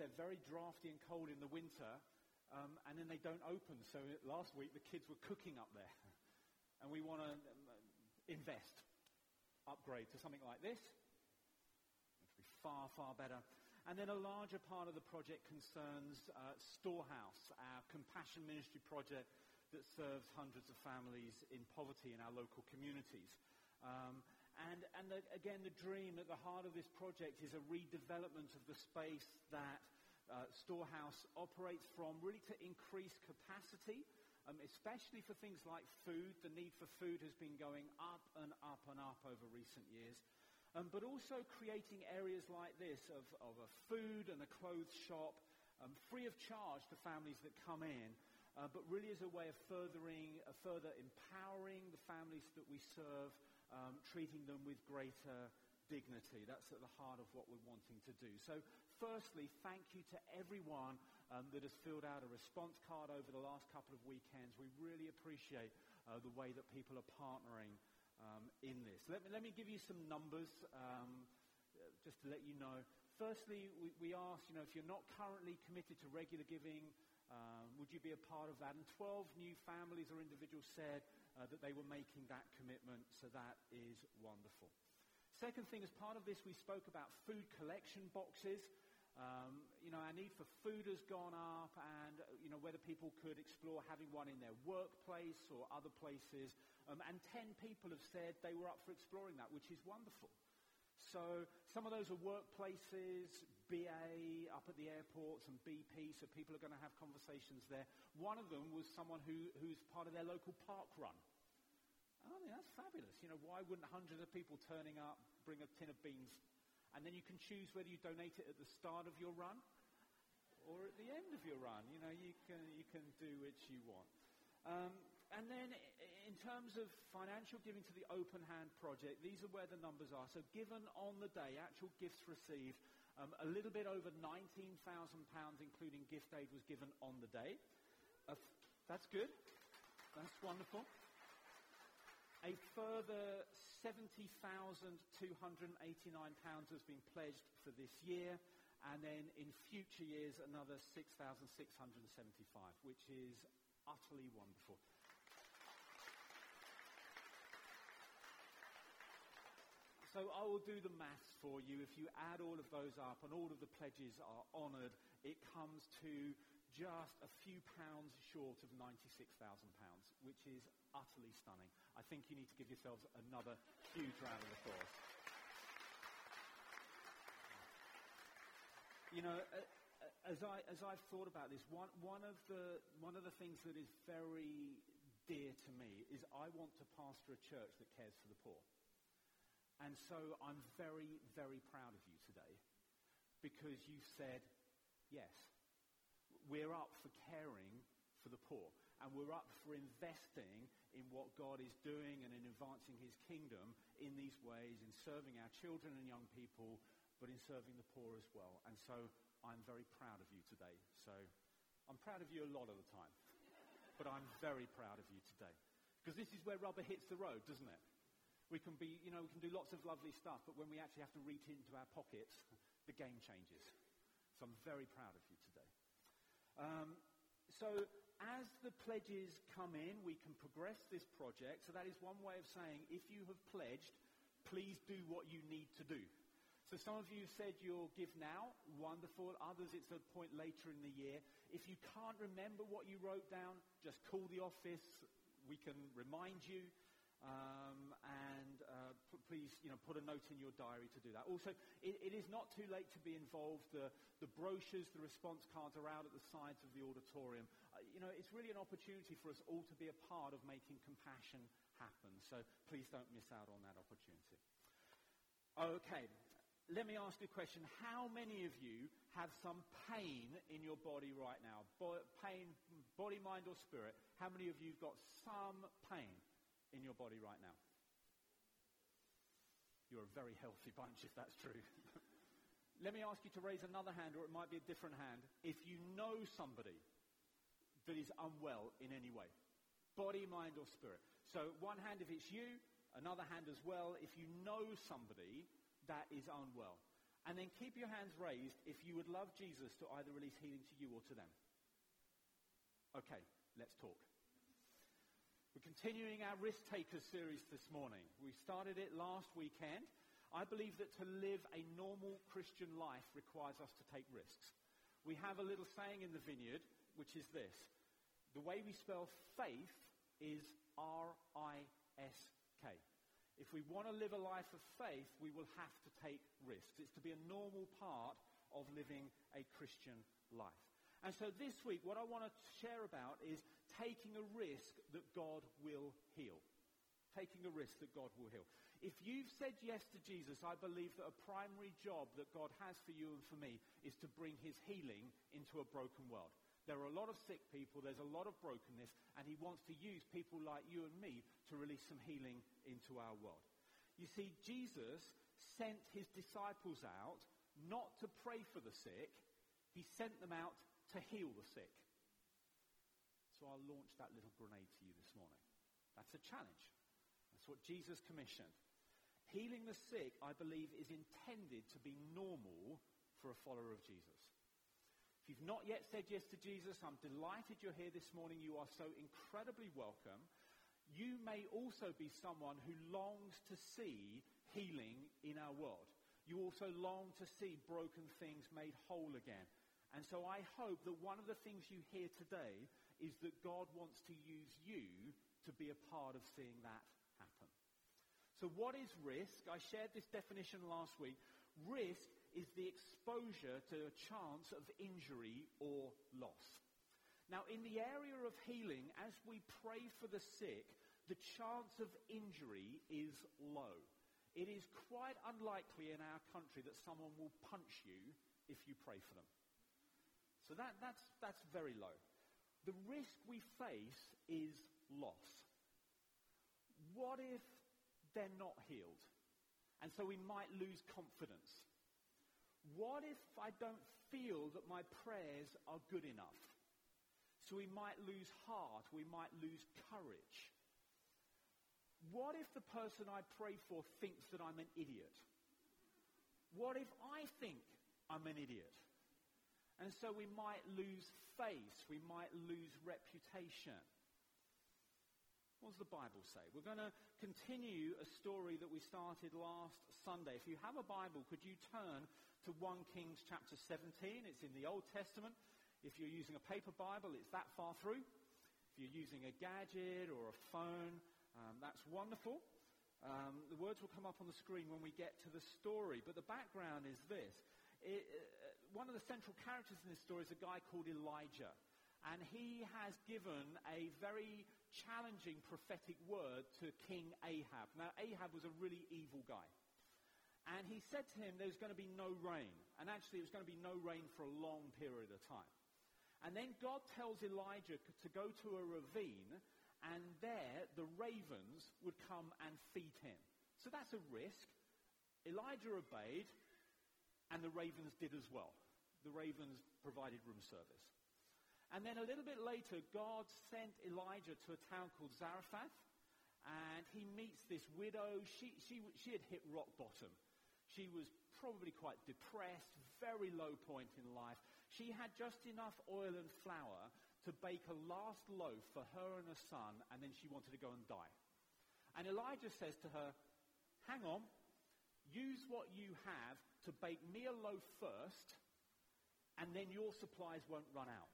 they're very drafty and cold in the winter, um, and then they don't open. So last week the kids were cooking up there. And we want to um, invest, upgrade to something like this. Which would be far, far better. And then a larger part of the project concerns uh, Storehouse, our compassion ministry project that serves hundreds of families in poverty in our local communities. Um, and, and the, again, the dream at the heart of this project is a redevelopment of the space that uh, Storehouse operates from, really to increase capacity, um, especially for things like food. The need for food has been going up and up and up over recent years. Um, but also creating areas like this of, of a food and a clothes shop um, free of charge to families that come in, uh, but really as a way of furthering, uh, further empowering the families that we serve, um, treating them with greater dignity. That's at the heart of what we're wanting to do. So firstly, thank you to everyone um, that has filled out a response card over the last couple of weekends. We really appreciate uh, the way that people are partnering um, in this. Let me, let me give you some numbers um, just to let you know. Firstly, we, we asked, you know, if you're not currently committed to regular giving, uh, would you be a part of that? And 12 new families or individuals said uh, that they were making that commitment, so that is wonderful. Second thing, as part of this, we spoke about food collection boxes. Um, you know, our need for food has gone up and, you know, whether people could explore having one in their workplace or other places. Um, and 10 people have said they were up for exploring that, which is wonderful. So some of those are workplaces, BA up at the airports and BP, so people are going to have conversations there. One of them was someone who, who's part of their local park run. I mean, that's fabulous. You know, why wouldn't hundreds of people turning up bring a tin of beans? And then you can choose whether you donate it at the start of your run or at the end of your run. You know, you can, you can do which you want. Um, and then in terms of financial giving to the Open Hand Project, these are where the numbers are. So given on the day, actual gifts received, um, a little bit over £19,000, including gift aid, was given on the day. Uh, that's good. That's wonderful. A further £70,289 has been pledged for this year, and then in future years another 6,675, which is utterly wonderful. So I will do the maths for you. If you add all of those up and all of the pledges are honoured, it comes to just a few pounds short of £96,000, which is utterly stunning. I think you need to give yourselves another huge round of applause. You know, as, I, as I've thought about this, one, one, of the, one of the things that is very dear to me is I want to pastor a church that cares for the poor. And so I'm very, very proud of you today because you've said yes. We're up for caring for the poor. And we're up for investing in what God is doing and in advancing his kingdom in these ways, in serving our children and young people, but in serving the poor as well. And so I'm very proud of you today. So I'm proud of you a lot of the time. But I'm very proud of you today. Because this is where rubber hits the road, doesn't it? We can be, you know, we can do lots of lovely stuff, but when we actually have to reach into our pockets, the game changes. So I'm very proud of you today. Um, so as the pledges come in, we can progress this project. So that is one way of saying, if you have pledged, please do what you need to do. So some of you said you'll give now. Wonderful. Others, it's a point later in the year. If you can't remember what you wrote down, just call the office. We can remind you. Um, please, you know, put a note in your diary to do that. Also, it, it is not too late to be involved. The, the brochures, the response cards are out at the sides of the auditorium. Uh, you know, it's really an opportunity for us all to be a part of making compassion happen. So please don't miss out on that opportunity. Okay, let me ask you a question. How many of you have some pain in your body right now? Bo- pain, body, mind, or spirit? How many of you have got some pain? in your body right now? You're a very healthy bunch if that's true. Let me ask you to raise another hand, or it might be a different hand, if you know somebody that is unwell in any way, body, mind, or spirit. So one hand if it's you, another hand as well if you know somebody that is unwell. And then keep your hands raised if you would love Jesus to either release healing to you or to them. Okay, let's talk. We're continuing our risk takers series this morning. We started it last weekend. I believe that to live a normal Christian life requires us to take risks. We have a little saying in the vineyard, which is this. The way we spell faith is R-I-S-K. If we want to live a life of faith, we will have to take risks. It's to be a normal part of living a Christian life. And so this week, what I want to share about is taking a risk that God will heal. Taking a risk that God will heal. If you've said yes to Jesus, I believe that a primary job that God has for you and for me is to bring his healing into a broken world. There are a lot of sick people, there's a lot of brokenness, and he wants to use people like you and me to release some healing into our world. You see, Jesus sent his disciples out not to pray for the sick, he sent them out to heal the sick. So I'll launch that little grenade to you this morning. That's a challenge. That's what Jesus commissioned. Healing the sick, I believe, is intended to be normal for a follower of Jesus. If you've not yet said yes to Jesus, I'm delighted you're here this morning. You are so incredibly welcome. You may also be someone who longs to see healing in our world. You also long to see broken things made whole again. And so I hope that one of the things you hear today is that God wants to use you to be a part of seeing that happen. So what is risk? I shared this definition last week. Risk is the exposure to a chance of injury or loss. Now, in the area of healing, as we pray for the sick, the chance of injury is low. It is quite unlikely in our country that someone will punch you if you pray for them. So that, that's, that's very low. The risk we face is loss. What if they're not healed? And so we might lose confidence. What if I don't feel that my prayers are good enough? So we might lose heart, we might lose courage. What if the person I pray for thinks that I'm an idiot? What if I think I'm an idiot? And so we might lose face, we might lose reputation. What does the Bible say? We're going to continue a story that we started last Sunday. If you have a Bible, could you turn to 1 Kings chapter 17. It's in the Old Testament. If you're using a paper Bible, it's that far through. If you're using a gadget or a phone, um, that's wonderful. Um, the words will come up on the screen when we get to the story. But the background is this. It, uh, one of the central characters in this story is a guy called Elijah. And he has given a very challenging prophetic word to King Ahab. Now, Ahab was a really evil guy. And he said to him, there's going to be no rain. And actually, it was going to be no rain for a long period of time. And then God tells Elijah to go to a ravine, and there the ravens would come and feed him. So that's a risk. Elijah obeyed, and the ravens did as well. The ravens provided room service. And then a little bit later, God sent Elijah to a town called Zarephath, and he meets this widow. She, she, she had hit rock bottom. She was probably quite depressed, very low point in life. She had just enough oil and flour to bake a last loaf for her and her son, and then she wanted to go and die. And Elijah says to her, hang on, use what you have to bake me a loaf first, and then your supplies won't run out.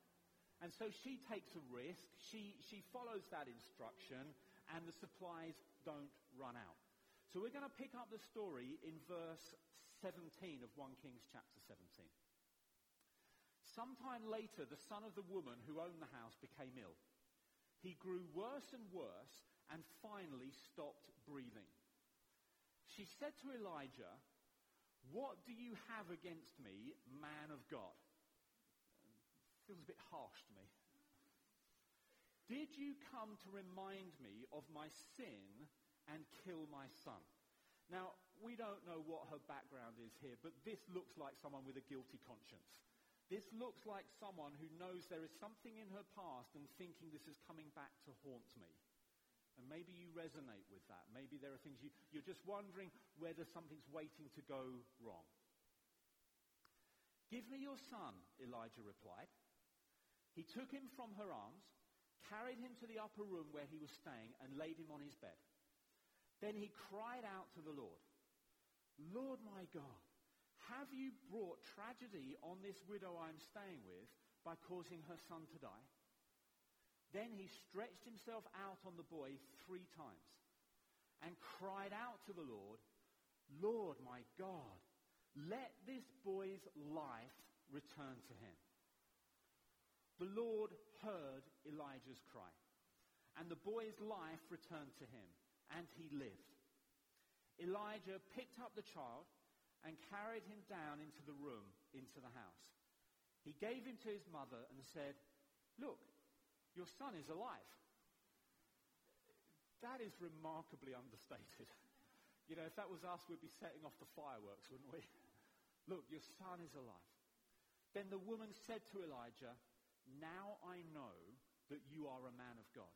And so she takes a risk, she, she follows that instruction, and the supplies don't run out. So we're going to pick up the story in verse 17 of 1 Kings chapter 17. Sometime later, the son of the woman who owned the house became ill. He grew worse and worse and finally stopped breathing. She said to Elijah, What do you have against me, man of God? Feels a bit harsh to me. Did you come to remind me of my sin and kill my son. Now, we don't know what her background is here, but this looks like someone with a guilty conscience. This looks like someone who knows there is something in her past and thinking this is coming back to haunt me. And maybe you resonate with that. Maybe there are things you, you're just wondering whether something's waiting to go wrong. Give me your son, Elijah replied. He took him from her arms, carried him to the upper room where he was staying, and laid him on his bed. Then he cried out to the Lord, Lord my God, have you brought tragedy on this widow I'm staying with by causing her son to die? Then he stretched himself out on the boy three times and cried out to the Lord, Lord my God, let this boy's life return to him. The Lord heard Elijah's cry, and the boy's life returned to him, and he lived. Elijah picked up the child and carried him down into the room, into the house. He gave him to his mother and said, Look, your son is alive. That is remarkably understated. You know, if that was us, we'd be setting off the fireworks, wouldn't we? Look, your son is alive. Then the woman said to Elijah, now I know that you are a man of God,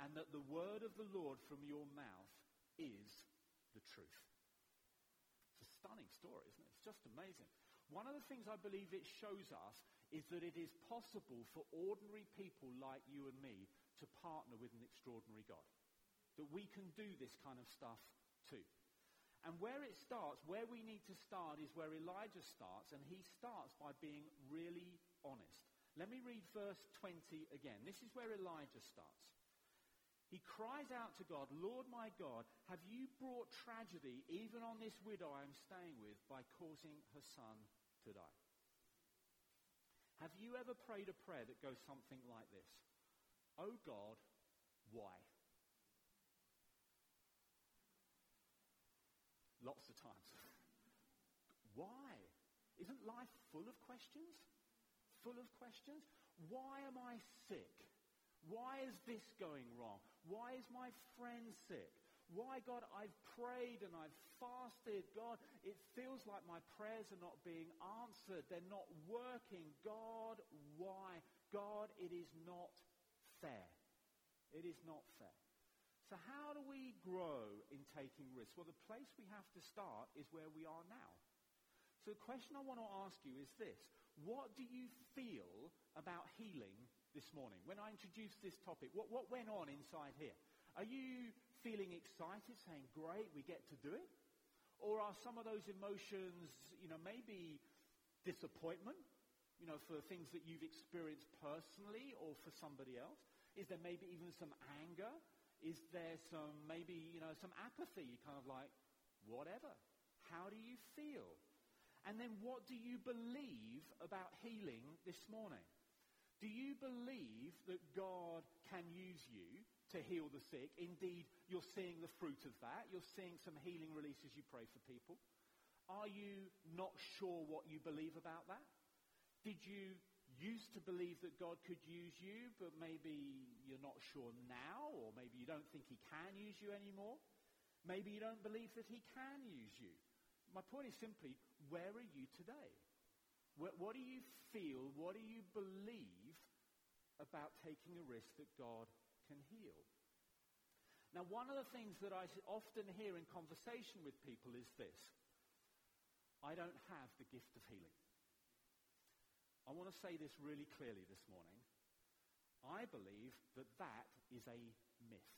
and that the word of the Lord from your mouth is the truth. It's a stunning story, isn't it? It's just amazing. One of the things I believe it shows us is that it is possible for ordinary people like you and me to partner with an extraordinary God. That we can do this kind of stuff too. And where it starts, where we need to start is where Elijah starts, and he starts by being really honest. Let me read verse 20 again. This is where Elijah starts. He cries out to God, Lord my God, have you brought tragedy even on this widow I am staying with by causing her son to die? Have you ever prayed a prayer that goes something like this? Oh God, why? Lots of times. why? Isn't life full of questions? full of questions. Why am I sick? Why is this going wrong? Why is my friend sick? Why, God, I've prayed and I've fasted. God, it feels like my prayers are not being answered. They're not working. God, why? God, it is not fair. It is not fair. So how do we grow in taking risks? Well, the place we have to start is where we are now. So the question I want to ask you is this. What do you feel about healing this morning? When I introduced this topic, what, what went on inside here? Are you feeling excited, saying, great, we get to do it? Or are some of those emotions, you know, maybe disappointment, you know, for things that you've experienced personally or for somebody else? Is there maybe even some anger? Is there some, maybe, you know, some apathy? You're kind of like, whatever. How do you feel? And then what do you believe about healing this morning? Do you believe that God can use you to heal the sick? Indeed, you're seeing the fruit of that. You're seeing some healing releases you pray for people. Are you not sure what you believe about that? Did you used to believe that God could use you, but maybe you're not sure now, or maybe you don't think he can use you anymore? Maybe you don't believe that he can use you my point is simply, where are you today? What, what do you feel? What do you believe about taking a risk that God can heal? Now, one of the things that I often hear in conversation with people is this. I don't have the gift of healing. I want to say this really clearly this morning. I believe that that is a myth.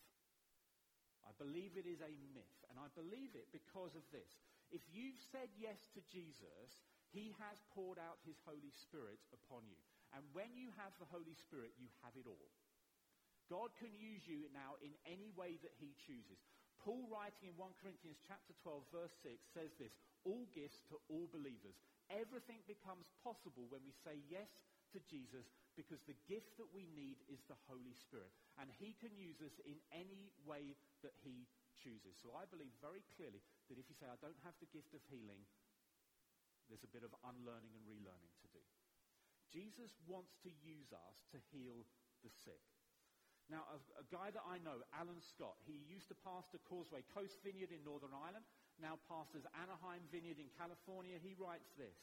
I believe it is a myth. And I believe it because of this. If you've said yes to Jesus, he has poured out his Holy Spirit upon you. And when you have the Holy Spirit, you have it all. God can use you now in any way that he chooses. Paul writing in 1 Corinthians chapter 12 verse 6 says this, all gifts to all believers. Everything becomes possible when we say yes to Jesus because the gift that we need is the Holy Spirit. And he can use us in any way that he chooses. So I believe very clearly that if you say, I don't have the gift of healing, there's a bit of unlearning and relearning to. Jesus wants to use us to heal the sick. Now, a, a, guy that I know, Alan Scott, he used to pastor Causeway Coast Vineyard in Northern Ireland, now pastors Anaheim Vineyard in California. He writes this.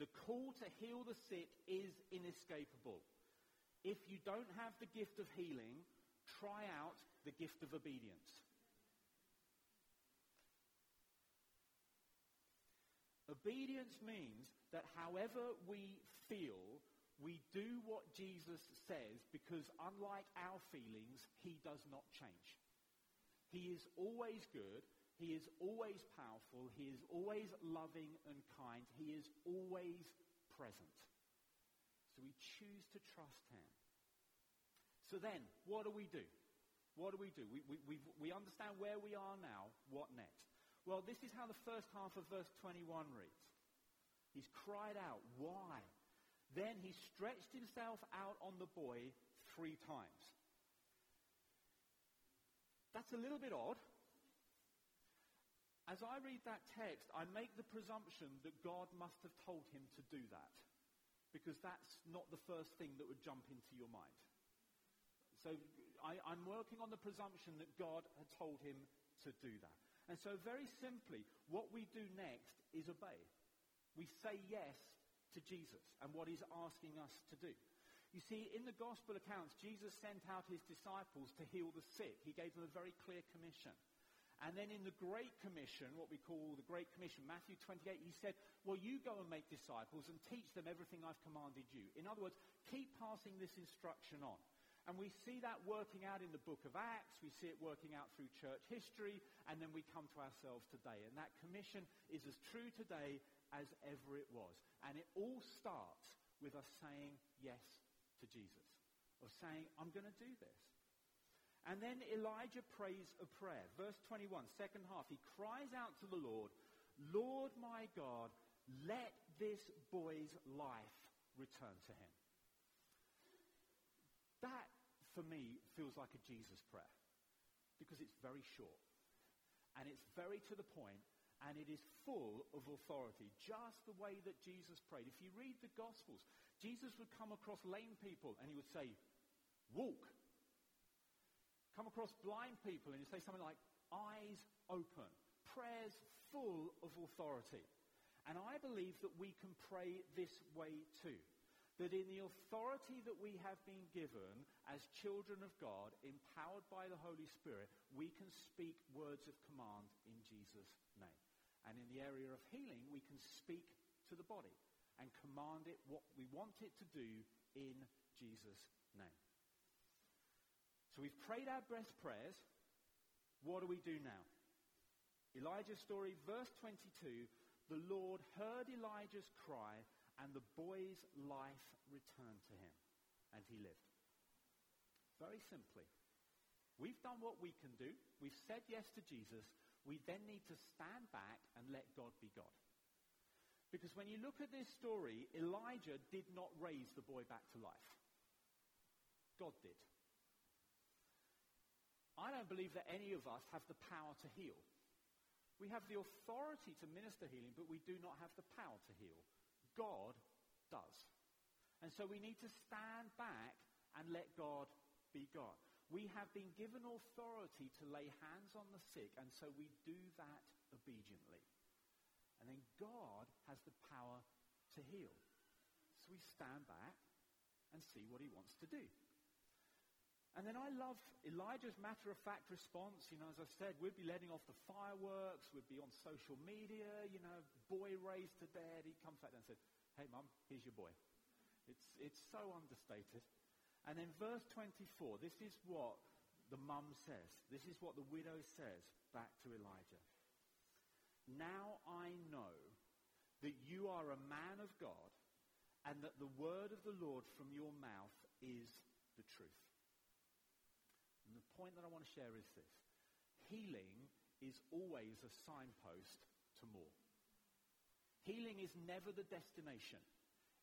The call to heal the sick is inescapable. If you don't have the gift of healing, try out the gift of obedience. Obedience means that however we feel, we do what Jesus says because unlike our feelings, he does not change. He is always good. He is always powerful. He is always loving and kind. He is always present. So we choose to trust him. So then, what do we do? What do we do? We, we, we, understand where we are now. What next? Well, this is how the first half of verse 21 reads. He's cried out, Why? Then he stretched himself out on the boy three times. That's a little bit odd. As I read that text, I make the presumption that God must have told him to do that. Because that's not the first thing that would jump into your mind. So I, am working on the presumption that God had told him to do that. And so very simply, what we do next is obey. We say yes to Jesus and what he's asking us to do. You see, in the gospel accounts, Jesus sent out his disciples to heal the sick. He gave them a very clear commission. And then in the Great Commission, what we call the Great Commission, Matthew 28, he said, well, you go and make disciples and teach them everything I've commanded you. In other words, keep passing this instruction on. And we see that working out in the book of Acts, we see it working out through church history, and then we come to ourselves today. And that commission is as true today as ever it was. And it all starts with us saying yes to Jesus, of saying, I'm going to do this. And then Elijah prays a prayer. Verse 21, second half. He cries out to the Lord, Lord my God, let this boy's life return to him. That, for me, feels like a Jesus prayer because it's very short and it's very to the point and it is full of authority, just the way that Jesus prayed. If you read the Gospels, Jesus would come across lame people and he would say, walk. Come across blind people and he'd say something like, eyes open. Prayers full of authority. And I believe that we can pray this way too that in the authority that we have been given as children of God, empowered by the Holy Spirit, we can speak words of command in Jesus' name. And in the area of healing, we can speak to the body and command it what we want it to do in Jesus' name. So we've prayed our best prayers. What do we do now? Elijah's story, verse 22, the Lord heard Elijah's cry and the boy's life returned to him, and he lived. Very simply, we've done what we can do. We've said yes to Jesus. We then need to stand back and let God be God. Because when you look at this story, Elijah did not raise the boy back to life. God did. I don't believe that any of us have the power to heal. We have the authority to minister healing, but we do not have the power to heal. God does. And so we need to stand back and let God be God. We have been given authority to lay hands on the sick, and so we do that obediently. And then God has the power to heal. So we stand back and see what he wants to do. And then I love Elijah's matter of fact response. You know, as I said, we'd be letting off the fireworks, we'd be on social media, you know, boy raised to dead. He comes back and says, Hey, mum, here's your boy. It's, it's so understated. And then verse 24, this is what the mum says. This is what the widow says back to Elijah. Now I know that you are a man of God and that the word of the Lord from your mouth is the truth. Point that I want to share is this. Healing is always a signpost to more. Healing is never the destination.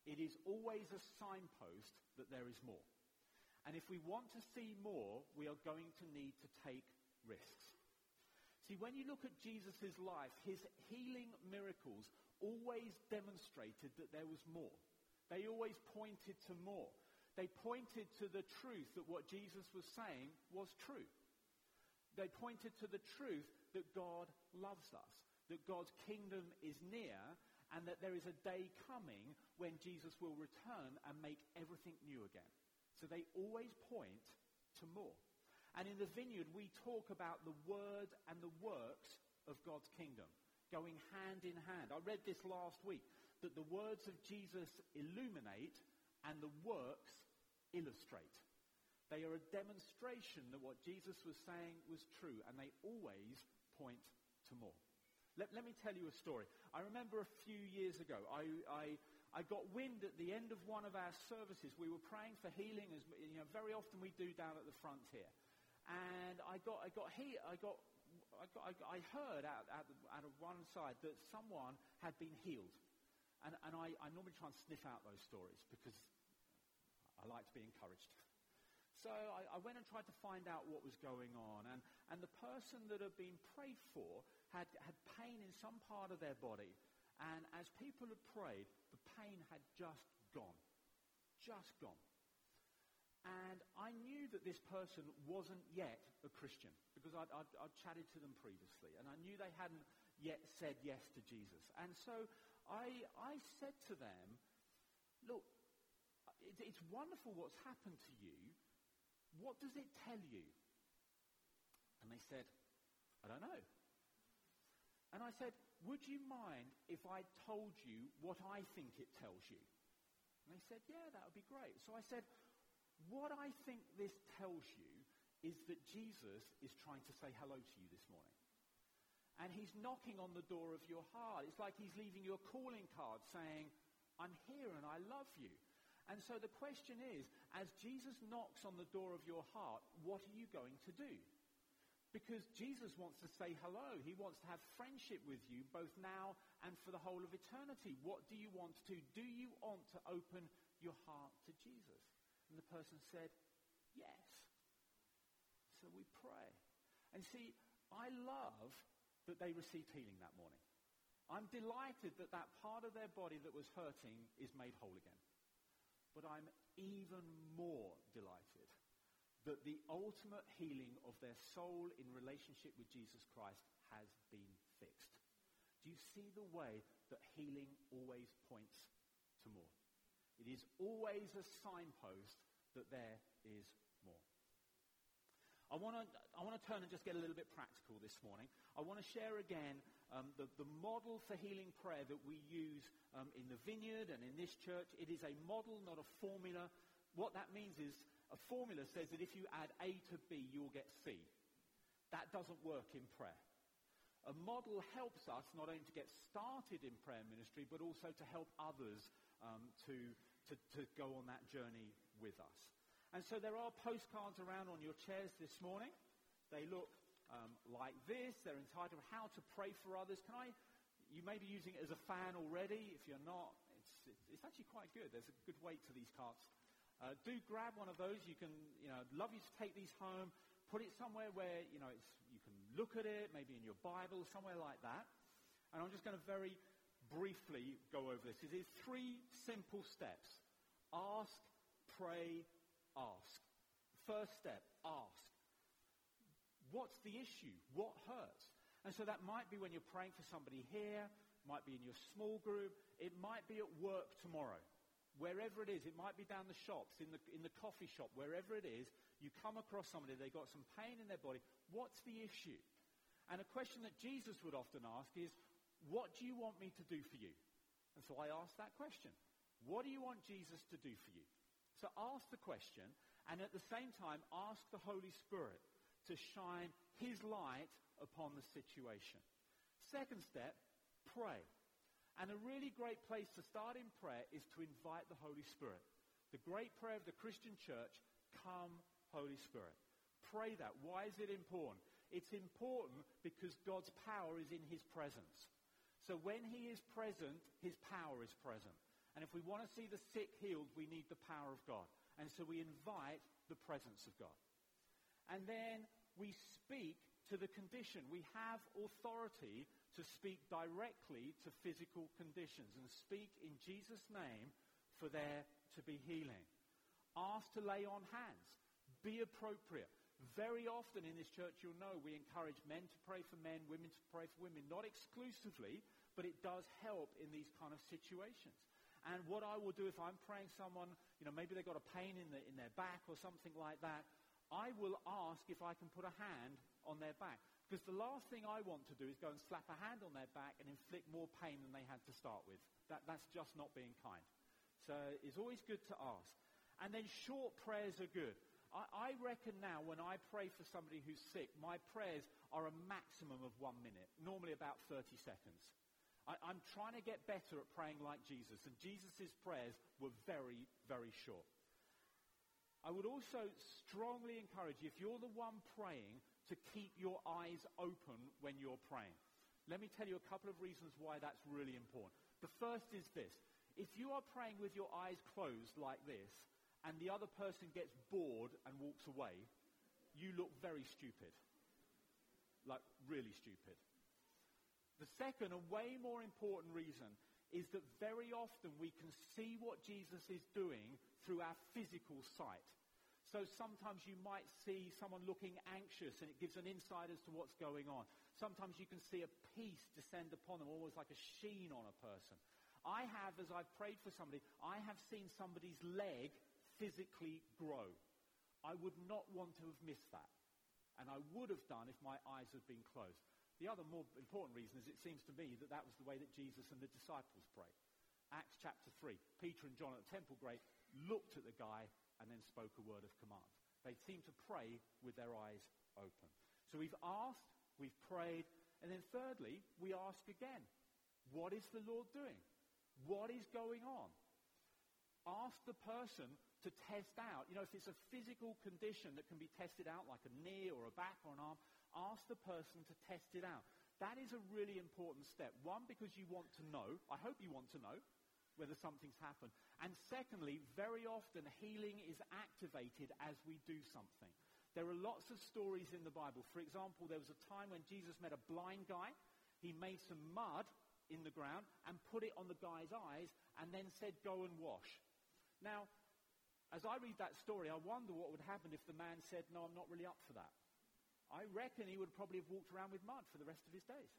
It is always a signpost that there is more. And if we want to see more, we are going to need to take risks. See, when you look at Jesus' life, his healing miracles always demonstrated that there was more. They always pointed to more. They pointed to the truth that what Jesus was saying was true. They pointed to the truth that God loves us, that God's kingdom is near, and that there is a day coming when Jesus will return and make everything new again. So they always point to more. And in the vineyard, we talk about the word and the works of God's kingdom going hand in hand. I read this last week that the words of Jesus illuminate and the works illustrate. They are a demonstration that what Jesus was saying was true, and they always point to more. Let, let me tell you a story. I remember a few years ago, I, I, I got wind at the end of one of our services. We were praying for healing, as you know, very often we do down at the front here. And I got, I got, he, I got I, got, I, heard out, out, out, of one side that someone had been healed. And, and I, I, normally try and sniff out those stories because I like to be encouraged. So I, I, went and tried to find out what was going on. And, and the person that had been prayed for had, had pain in some part of their body. And as people had prayed, the pain had just gone. Just gone. And I knew that this person wasn't yet a Christian because I'd, I'd, I'd, chatted to them previously. And I knew they hadn't yet said yes to Jesus. And so I, I said to them, look, it, it's wonderful what's happened to you. What does it tell you? And they said, I don't know. And I said, would you mind if I told you what I think it tells you? And they said, yeah, that would be great. So I said, what I think this tells you is that Jesus is trying to say hello to you this morning. And he's knocking on the door of your heart. It's like he's leaving you a calling card saying, I'm here and I love you. And so the question is, as Jesus knocks on the door of your heart, what are you going to do? Because Jesus wants to say hello. He wants to have friendship with you both now and for the whole of eternity. What do you want to do? Do you want to open your heart to Jesus? And the person said, yes. So we pray. And see, I love that they received healing that morning. I'm delighted that that part of their body that was hurting is made whole again. But I'm even more delighted that the ultimate healing of their soul in relationship with Jesus Christ has been fixed. Do you see the way that healing always points to more? It is always a signpost that there is. I want to I want to turn and just get a little bit practical this morning. I want to share again um, the, the model for healing prayer that we use um, in the vineyard and in this church. It is a model, not a formula. What that means is a formula says that if you add A to B, you'll get C. That doesn't work in prayer. A model helps us not only to get started in prayer ministry, but also to help others um, to, to, to go on that journey with us. And so there are postcards around on your chairs this morning. They look um, like this. They're entitled How to Pray for Others. Can I, you may be using it as a fan already. If you're not, it's, it's, actually quite good. There's a good weight to these cards. Uh, do grab one of those. You can, you know, I'd love you to take these home, put it somewhere where, you know, it's, you can look at it, maybe in your Bible, somewhere like that. And I'm just going to very briefly go over this. It is three simple steps. Ask, pray, ask. First step, ask. What's the issue? What hurts? And so that might be when you're praying for somebody here, might be in your small group, it might be at work tomorrow. Wherever it is, it might be down the shops, in the, in the coffee shop, wherever it is, you come across somebody, they've got some pain in their body. What's the issue? And a question that Jesus would often ask is, what do you want me to do for you? And so I ask that question. What do you want Jesus to do for you? So ask the question, and at the same time, ask the Holy Spirit to shine his light upon the situation. Second step, pray. And a really great place to start in prayer is to invite the Holy Spirit. The great prayer of the Christian church, come, Holy Spirit. Pray that. Why is it important? It's important because God's power is in his presence. So when he is present, his power is present. And if we want to see the sick healed, we need the power of God. And so we invite the presence of God. And then we speak to the condition. We have authority to speak directly to physical conditions and speak in Jesus' name for there to be healing. Ask to lay on hands. Be appropriate. Very often in this church, you'll know we encourage men to pray for men, women to pray for women. Not exclusively, but it does help in these kind of situations. And what I will do if I'm praying someone, you know, maybe they've got a pain in, the, in their back or something like that, I will ask if I can put a hand on their back. Because the last thing I want to do is go and slap a hand on their back and inflict more pain than they had to start with. That, that's just not being kind. So it's always good to ask. And then short prayers are good. I, I reckon now when I pray for somebody who's sick, my prayers are a maximum of one minute, normally about 30 seconds. I, I'm trying to get better at praying like Jesus, and Jesus' prayers were very, very short. I would also strongly encourage you, if you're the one praying, to keep your eyes open when you're praying. Let me tell you a couple of reasons why that's really important. The first is this. If you are praying with your eyes closed like this, and the other person gets bored and walks away, you look very stupid. Like, really stupid. The second, and way more important reason, is that very often we can see what Jesus is doing through our physical sight. So sometimes you might see someone looking anxious and it gives an insight as to what's going on. Sometimes you can see a peace descend upon them, almost like a sheen on a person. I have, as I've prayed for somebody, I have seen somebody's leg physically grow. I would not want to have missed that. And I would have done if my eyes had been closed. The other more important reason is it seems to me that that was the way that Jesus and the disciples prayed. Acts chapter 3. Peter and John at the temple gate looked at the guy and then spoke a word of command. They seemed to pray with their eyes open. So we've asked, we've prayed, and then thirdly, we ask again, what is the Lord doing? What is going on? Ask the person to test out. You know, if it's a physical condition that can be tested out, like a knee or a back or an arm, ask the person to test it out. That is a really important step. One, because you want to know. I hope you want to know whether something's happened. And secondly, very often healing is activated as we do something. There are lots of stories in the Bible. For example, there was a time when Jesus met a blind guy. He made some mud in the ground and put it on the guy's eyes and then said, go and wash. Now, as I read that story, I wonder what would happen if the man said, no, I'm not really up for that. I reckon he would probably have walked around with mud for the rest of his days.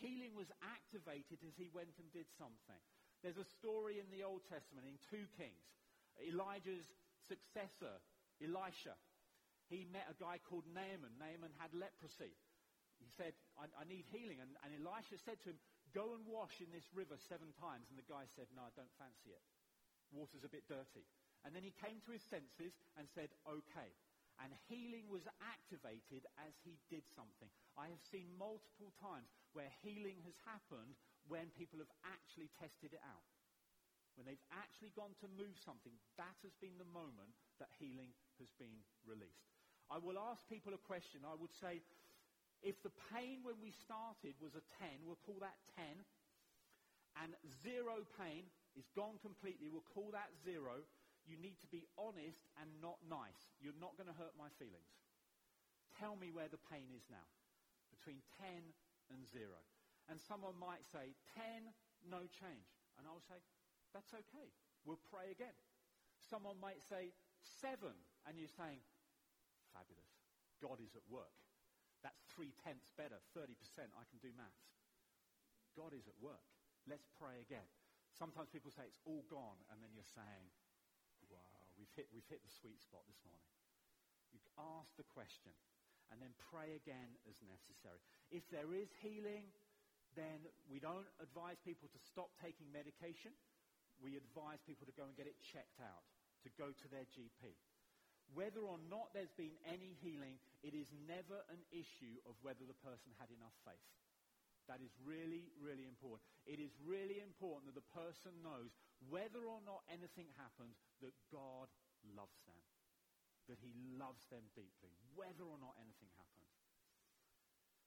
Healing was activated as he went and did something. There's a story in the Old Testament in 2 Kings. Elijah's successor, Elisha, he met a guy called Naaman. Naaman had leprosy. He said, I, I need healing. And, and Elisha said to him, go and wash in this river seven times. And the guy said, no, I don't fancy it. Water's a bit dirty. And then he came to his senses and said, okay and healing was activated as he did something. I have seen multiple times where healing has happened when people have actually tested it out. When they've actually gone to move something, that has been the moment that healing has been released. I will ask people a question. I would say, if the pain when we started was a 10, we'll call that 10. And zero pain is gone completely, we'll call that zero you need to be honest and not nice. You're not going to hurt my feelings. Tell me where the pain is now, between 10 and 0. And someone might say, 10, no change. And I'll say, that's okay. We'll pray again. Someone might say, 7, and you're saying, fabulous. God is at work. That's three tenths better, 30%. I can do maths. God is at work. Let's pray again. Sometimes people say it's all gone, and then you're saying, we've hit, we've hit the sweet spot this morning. You ask the question and then pray again as necessary. If there is healing, then we don't advise people to stop taking medication. We advise people to go and get it checked out, to go to their GP. Whether or not there's been any healing, it is never an issue of whether the person had enough faith. That is really, really important. It is really important that the person knows whether or not anything happens, that God loves them. That he loves them deeply, whether or not anything happens.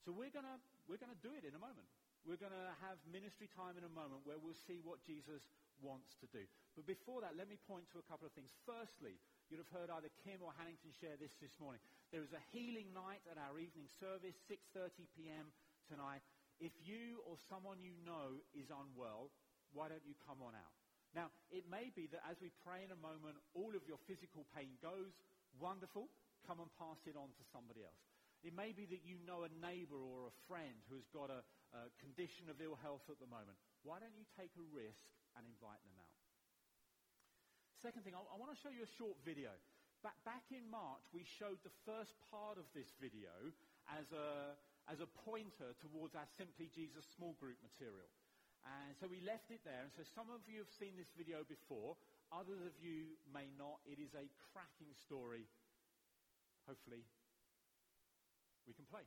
So we're going we're gonna do it in a moment. We're going to have ministry time in a moment where we'll see what Jesus wants to do. But before that, let me point to a couple of things. Firstly, you'd have heard either Kim or Hannington share this this morning. There is a healing night at our evening service, 6.30 p.m. tonight. If you or someone you know is unwell, why don't you come on out? Now, it may be that as we pray in a moment, all of your physical pain goes. Wonderful. Come and pass it on to somebody else. It may be that you know a neighbor or a friend who has got a, a condition of ill health at the moment. Why don't you take a risk and invite them out? Second thing, I, I want to show you a short video. back, back in March, we showed the first part of this video as a, as a pointer towards our Simply Jesus small group material. And so we left it there. And so some of you have seen this video before. Others of you may not. It is a cracking story. Hopefully, we can play.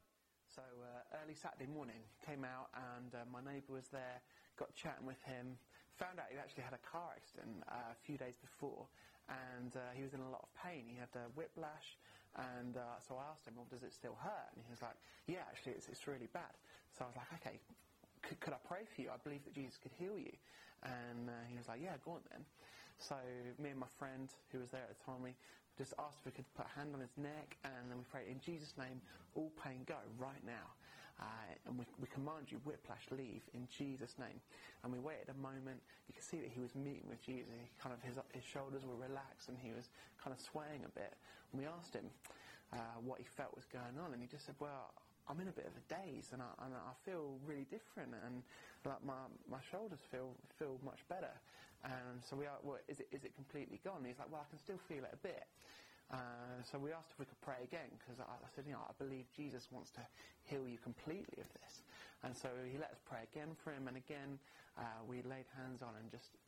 So uh, early Saturday morning, came out and uh, my neighbour was there, got chatting with him, found out he'd actually had a car accident uh, a few days before and uh, he was in a lot of pain. He had uh, whiplash and uh, so I asked him, well, does it still hurt? And he was like, yeah, actually it's, it's really bad. So I was like, okay, could, could I pray for you? I believe that Jesus could heal you. And uh, he was like, yeah, go on then. So me and my friend who was there at the time, we just asked if we could put a hand on his neck and then we prayed, in Jesus' name, all pain go right now. Uh, and we, we command you, whiplash, leave in Jesus' name. And we waited a moment. You could see that he was meeting with Jesus. He kind of his, his shoulders were relaxed and he was kind of swaying a bit. And we asked him uh, what he felt was going on, and he just said, "Well, I'm in a bit of a daze and I, and I feel really different and like my, my shoulders feel feel much better. And so we are, well, is it, is it completely gone? And he's like, well, I can still feel it a bit. Uh, so we asked if we could pray again because I, I, said, you know, I believe Jesus wants to heal you completely of this. And so he let us pray again for him. And again, uh, we laid hands on and just,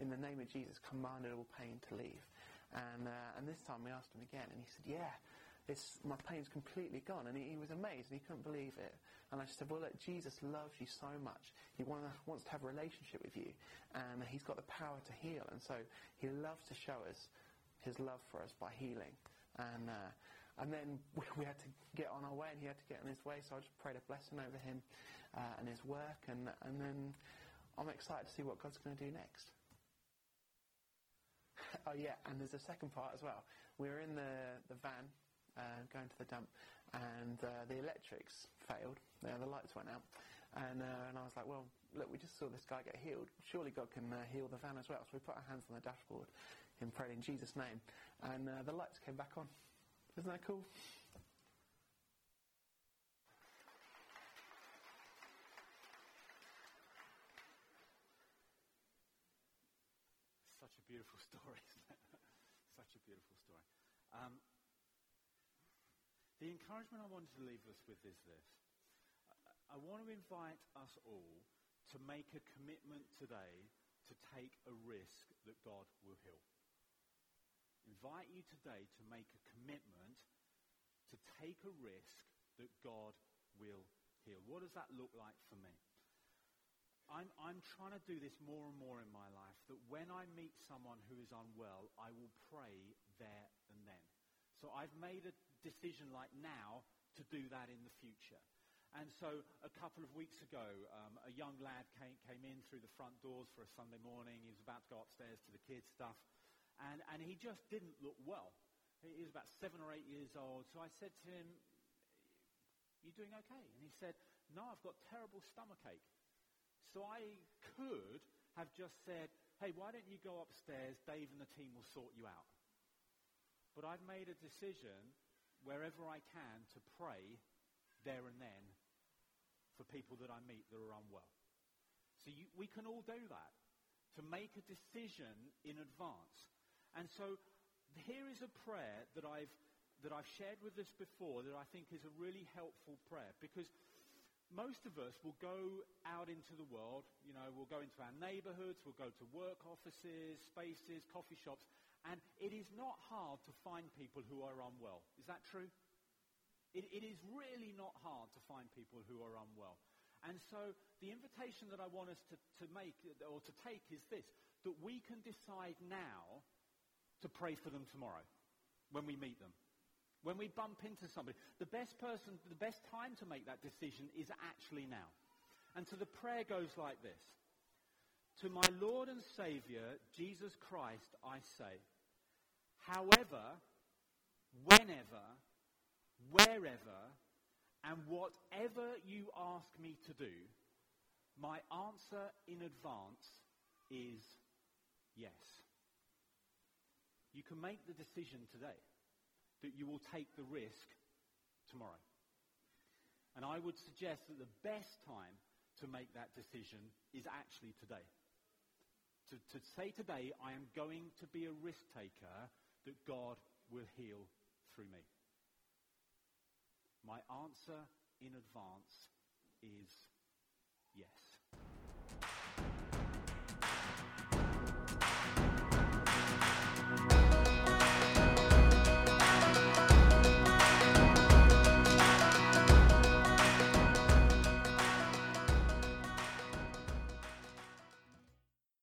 in the name of Jesus, commanded all pain to leave. And, uh, and this time we asked him again, and he said, yeah, it's, my pain's completely gone. And he, he, was amazed and he couldn't believe it. And I said, well, look, Jesus loves you so much. He wanna, wants to have a relationship with you. And he's got the power to heal. And so he loves to show us his love for us by healing. And, uh, and then we, we, had to get on our way and he had to get on his way. So I just prayed a blessing over him uh, and his work. And, and then I'm excited to see what God's going to do next. oh yeah, and there's a second part as well. We were in the, the van uh, going to the dump, and uh, the electrics failed. The lights went out, and uh, and I was like, well, look, we just saw this guy get healed. Surely God can uh, heal the van as well. So we put our hands on the dashboard and prayed in Jesus' name, and uh, the lights came back on. Isn't that cool? Such a beautiful story, Such a beautiful story. Um, the encouragement I wanted to leave us with is this. I want to invite us all to make a commitment today to take a risk that God will heal. Invite you today to make a commitment to take a risk that God will heal. What does that look like for me? I'm, I'm trying to do this more and more in my life, that when I meet someone who is unwell, I will pray then. So I've made a decision like now to do that in the future. And so a couple of weeks ago, um, a young lad came, came in through the front doors for a Sunday morning. He was about to go upstairs to the kids' stuff. And, and he just didn't look well. He was about seven or eight years old. So I said to him, you doing okay? And he said, no, I've got terrible stomach ache. So I could have just said, hey, why don't you go upstairs? Dave and the team will sort you out. But I've made a decision wherever I can to pray there and then for people that I meet that are unwell. So you, we can all do that, to make a decision in advance. And so here is a prayer that I've, that I've shared with us before that I think is a really helpful prayer because most of us will go out into the world, you know, we'll go into our neighborhoods, we'll go to work offices, spaces, coffee shops, and it is not hard to find people who are unwell. Is that true? It, it is really not hard to find people who are unwell. And so the invitation that I want us to, to make or to take is this, that we can decide now to pray for them tomorrow when we meet them. When we bump into somebody. The best person, the best time to make that decision is actually now. And so the prayer goes like this. To my Lord and Savior, Jesus Christ, I say, however, whenever, wherever, and whatever you ask me to do, my answer in advance is yes. You can make the decision today that you will take the risk tomorrow. And I would suggest that the best time to make that decision is actually today to, to say today, I am going to be a risk taker that God will heal through me? My answer in advance is yes.